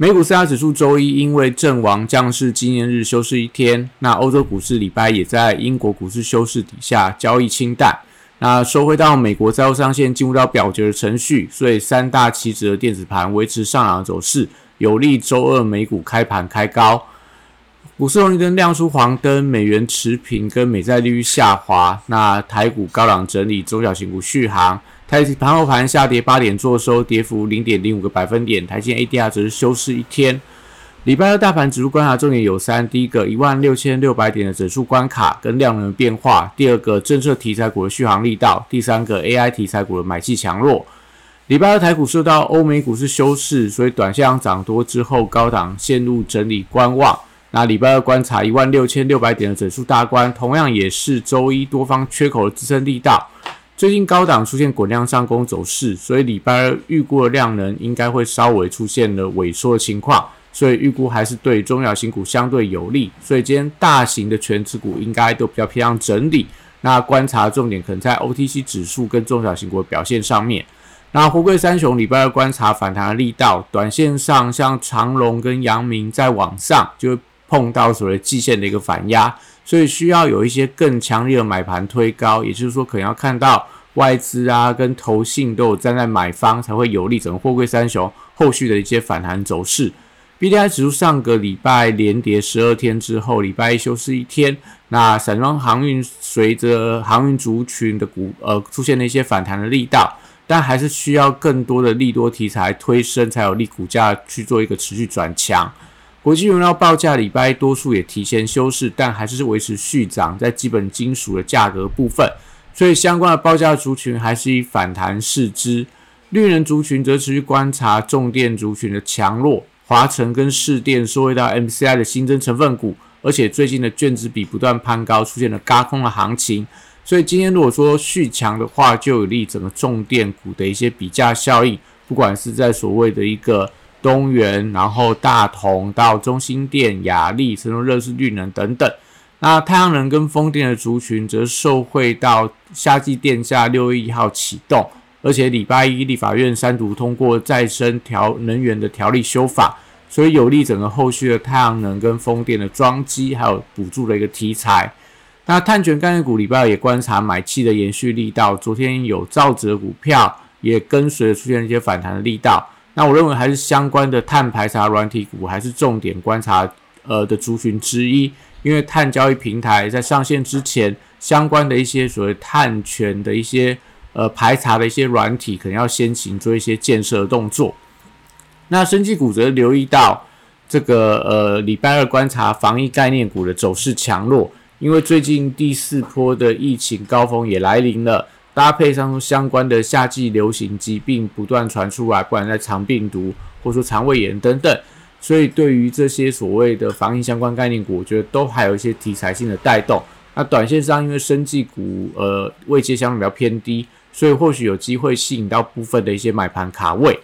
美股四大指数周一因为阵亡将士纪念日休市一天，那欧洲股市礼拜也在英国股市休市底下交易清淡。那收回到美国债务上限进入到表决的程序，所以三大期指的电子盘维持上扬走势，有利周二美股开盘开高。股市红绿灯亮出黄灯，美元持平，跟美债利率下滑。那台股高档整理，中小型股续航。台盘后盘下跌八点，做收跌幅零点零五个百分点。台积 ADR 只是休市一天。礼拜二大盘指数观察重点有三：第一个一万六千六百点的整数关卡跟量能变化；第二个政策题材股的续航力道；第三个 AI 题材股的买气强弱。礼拜二台股受到欧美股市休市，所以短线涨多之后，高档陷入整理观望。那礼拜二观察一万六千六百点的整数大关，同样也是周一多方缺口的支撑力道。最近高档出现滚量上攻走势，所以礼拜二预估的量能应该会稍微出现了萎缩的情况，所以预估还是对中小型股相对有利。所以今天大型的全指股应该都比较偏向整理。那观察重点可能在 OTC 指数跟中小型股的表现上面。那货柜三雄礼拜二观察反弹的力道，短线上像长隆跟阳明在往上就会碰到所谓季线的一个反压。所以需要有一些更强烈的买盘推高，也就是说，可能要看到外资啊跟投信都有站在买方，才会有利整个货柜三雄后续的一些反弹走势。B D I 指数上个礼拜连跌十二天之后，礼拜一休市一天。那散装航运随着航运族群的股呃出现了一些反弹的力道，但还是需要更多的利多题材推升，才有利股价去做一个持续转强。国际原料报价礼拜多数也提前休市，但还是维持续涨，在基本金属的价格部分，所以相关的报价族群还是以反弹视之。绿能族群则持续观察重电族群的强弱，华晨跟市电收回到 MCI 的新增成分股，而且最近的卷子比不断攀高，出现了嘎空的行情，所以今天如果说续强的话，就有利整个重电股的一些比价效应，不管是在所谓的一个。东元，然后大同到中心电、雅力、神州热势、绿能等等。那太阳能跟风电的族群则受惠到夏季电价六月一号启动，而且礼拜一立法院三读通过再生调能源的条例修法，所以有利整个后续的太阳能跟风电的装机还有补助的一个题材。那碳权概念股礼拜也观察买气的延续力道，昨天有造纸的股票也跟随出现一些反弹的力道。那我认为还是相关的碳排查软体股还是重点观察呃的族群之一，因为碳交易平台在上线之前，相关的一些所谓碳权的一些呃排查的一些软体，可能要先行做一些建设动作。那生技股则留意到这个呃礼拜二观察防疫概念股的走势强弱，因为最近第四波的疫情高峰也来临了。搭配上相关的夏季流行疾病不断传出来，不管在肠病毒或者说肠胃炎等等，所以对于这些所谓的防疫相关概念股，我觉得都还有一些题材性的带动。那短线上，因为生技股呃位阶相对比较偏低，所以或许有机会吸引到部分的一些买盘卡位。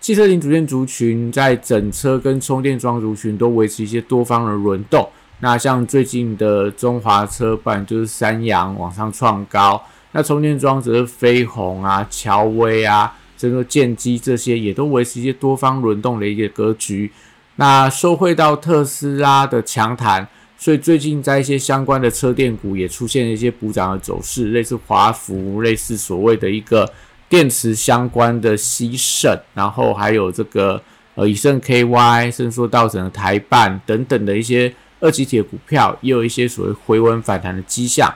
汽车零组件族群在整车跟充电桩族群都维持一些多方的轮动。那像最近的中华车板就是三阳往上创高。那充电桩则是飞鸿啊、乔威啊、这个建机这些也都维持一些多方轮动的一个格局。那受惠到特斯拉的强弹，所以最近在一些相关的车电股也出现了一些补涨的走势，类似华福、类似所谓的一个电池相关的西盛，然后还有这个呃以盛 KY，甚至说到整个台办等等的一些二级体的股票，也有一些所谓回稳反弹的迹象。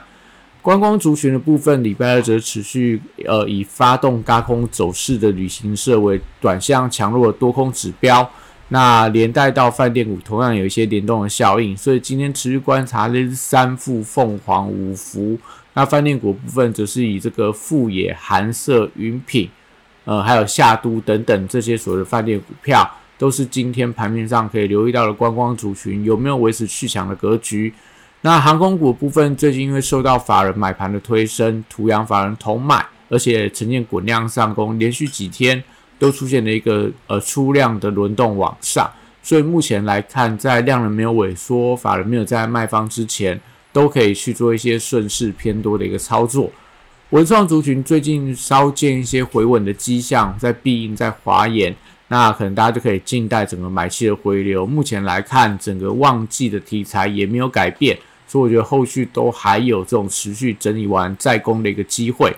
观光族群的部分，礼拜二则持续呃以发动高空走势的旅行社为短向强弱的多空指标，那连带到饭店股同样有一些联动的效应，所以今天持续观察的三富、凤凰、五福，那饭店股部分则是以这个富野、韩舍、云品，呃还有夏都等等这些所谓的饭店股票都是今天盘面上可以留意到的观光族群有没有维持续强的格局。那航空股部分最近因为受到法人买盘的推升，图阳法人同买，而且呈现滚量上攻，连续几天都出现了一个呃出量的轮动往上，所以目前来看，在量能没有萎缩，法人没有在卖方之前，都可以去做一些顺势偏多的一个操作。文创族群最近稍见一些回稳的迹象，在必应在华研，那可能大家就可以静待整个买气的回流。目前来看，整个旺季的题材也没有改变。所以我觉得后续都还有这种持续整理完再攻的一个机会。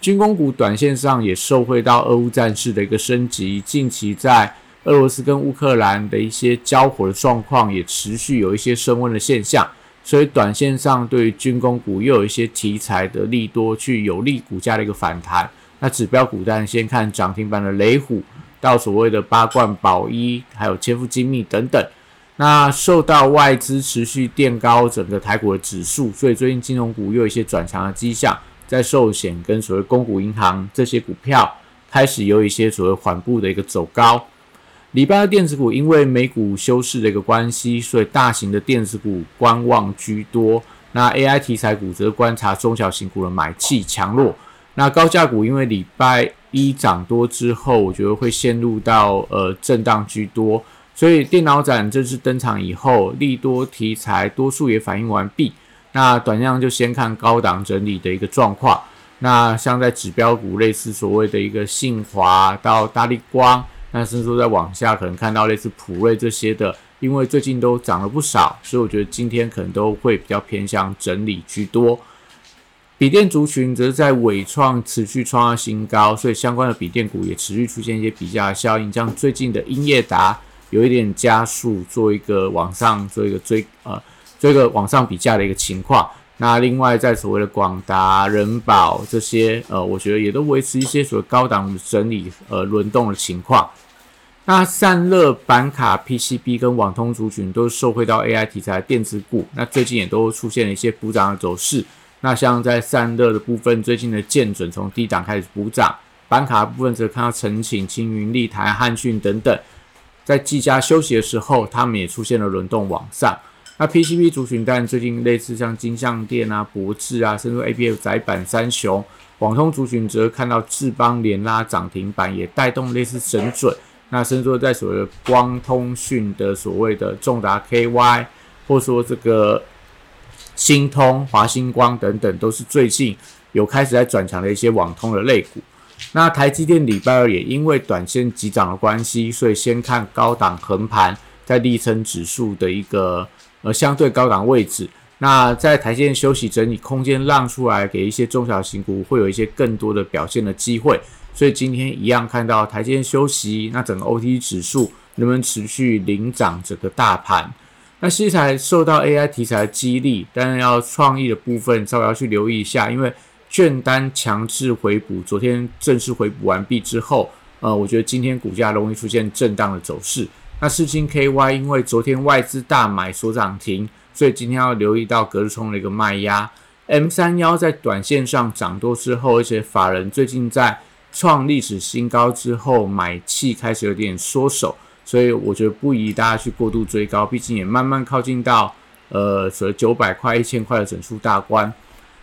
军工股短线上也受惠到俄乌战事的一个升级，近期在俄罗斯跟乌克兰的一些交火的状况也持续有一些升温的现象，所以短线上对军工股又有一些题材的利多去有利股价的一个反弹。那指标股单先看涨停板的雷虎，到所谓的八冠宝一，还有千富精密等等。那受到外资持续垫高整个台股的指数，所以最近金融股又有一些转强的迹象，在寿险跟所谓公股银行这些股票开始有一些所谓缓步的一个走高。礼拜二电子股因为美股休市的一个关系，所以大型的电子股观望居多。那 AI 题材股则观察中小型股的买气强弱。那高价股因为礼拜一涨多之后，我觉得会陷入到呃震荡居多。所以电脑展正式登场以后，利多题材多数也反应完毕。那短量就先看高档整理的一个状况。那像在指标股，类似所谓的一个信华到大力光，那甚至说在往下可能看到类似普瑞这些的，因为最近都涨了不少，所以我觉得今天可能都会比较偏向整理居多。笔电族群则是在伟创持续创下新高，所以相关的笔电股也持续出现一些比价效应，像最近的英业达。有一点加速，做一个往上做一个追呃，做一个往上比价的一个情况。那另外在所谓的广达、人保这些呃，我觉得也都维持一些所谓高档整理呃轮动的情况。那散热板卡、PCB 跟网通族群都受惠到 AI 题材电子股，那最近也都出现了一些补涨的走势。那像在散热的部分，最近的建准从低档开始补涨，板卡部分则看到晨寝、青云、立台、汉讯等等。在技嘉休息的时候，他们也出现了轮动往上。那 PCB 族群，但最近类似像金相电啊、博智啊，甚至 ABF 窄板三雄，网通族群则看到智邦连拉涨停板，也带动类似神准。那甚至在所谓的光通讯的所谓的重达 KY，或说这个星通、华星光等等，都是最近有开始在转强的一些网通的类股。那台积电礼拜二也因为短线急涨的关系，所以先看高档横盘，在力撑指数的一个呃相对高档位置。那在台积电休息整理空间让出来，给一些中小型股会有一些更多的表现的机会。所以今天一样看到台积电休息，那整个 OT 指数能不能持续领涨整个大盘？那西材受到 AI 题材的激励，当然要创意的部分稍微要去留意一下，因为。券单强制回补，昨天正式回补完毕之后，呃，我觉得今天股价容易出现震荡的走势。那四星 KY 因为昨天外资大买所涨停，所以今天要留意到隔日冲的一个卖压。M 三幺在短线上涨多之后，而且法人最近在创历史新高之后，买气开始有点缩手，所以我觉得不宜大家去过度追高，毕竟也慢慢靠近到呃所谓九百块、一千块的整数大关。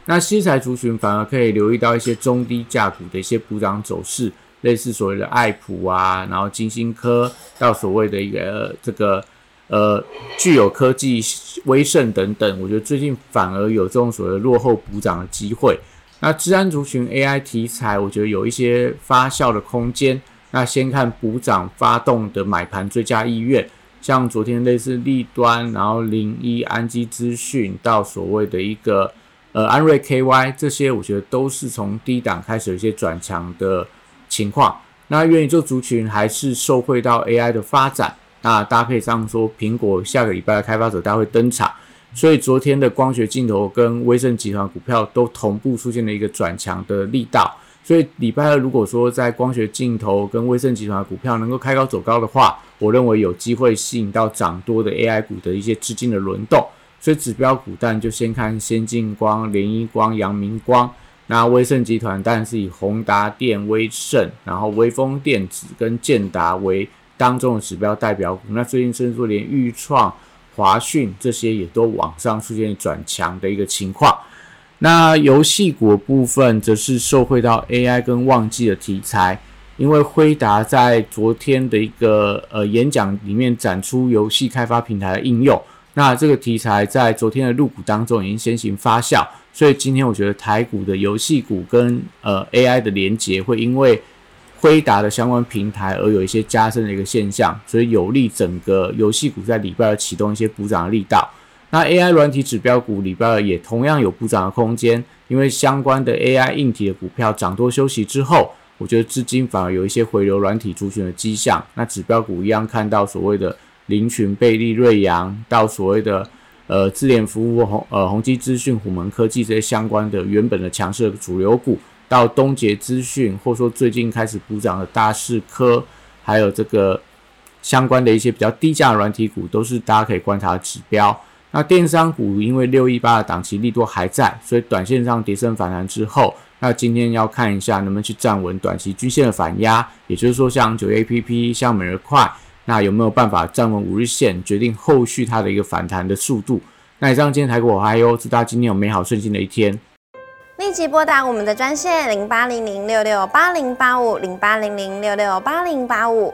那西材族群反而可以留意到一些中低价股的一些补涨走势，类似所谓的爱普啊，然后金星科到所谓的一个这个呃具有科技威盛等等，我觉得最近反而有这种所谓的落后补涨的机会。那治安族群 AI 题材，我觉得有一些发酵的空间。那先看补涨发动的买盘最佳意愿，像昨天类似立端，然后零一安基资讯到所谓的一个。呃，安瑞 KY 这些，我觉得都是从低档开始有一些转强的情况。那愿意做族群还是受惠到 AI 的发展。那搭配上说，苹果下个礼拜的开发者大会登场，所以昨天的光学镜头跟威盛集团股票都同步出现了一个转强的力道。所以礼拜二如果说在光学镜头跟威盛集团股票能够开高走高的话，我认为有机会吸引到涨多的 AI 股的一些资金的轮动。所以指标股，但就先看先进光、联一光、阳明光。那威盛集团当然是以宏达电、威盛，然后威风电子跟建达为当中的指标代表股。那最近甚至连豫创、华讯这些也都往上出现转强的一个情况。那游戏股部分则是受惠到 AI 跟旺季的题材，因为辉达在昨天的一个呃演讲里面展出游戏开发平台的应用，那这个题材在昨天的入股当中已经先行发酵，所以今天我觉得台股的游戏股跟呃 AI 的连接会因为辉达的相关平台而有一些加深的一个现象，所以有利整个游戏股在礼拜二启动一些补涨的力道。那 AI 软体指标股礼拜二也同样有补涨的空间，因为相关的 AI 硬体的股票涨多休息之后，我觉得资金反而有一些回流软体族群的迹象。那指标股一样看到所谓的林群、贝利、瑞阳，到所谓的呃智联服务、红呃宏基资讯、虎门科技这些相关的原本的强势的主流股，到东杰资讯，或说最近开始补涨的大势科，还有这个相关的一些比较低价软体股，都是大家可以观察的指标。那电商股因为六一八的档期力度还在，所以短线上跌升反弹之后，那今天要看一下能不能去站稳短期均线的反压，也就是说像九月 A P P、像每日快，那有没有办法站稳五日线，决定后续它的一个反弹的速度？那以上今天台股我还有祝大家今天有美好顺心的一天。立即拨打我们的专线零八零零六六八零八五零八零零六六八零八五。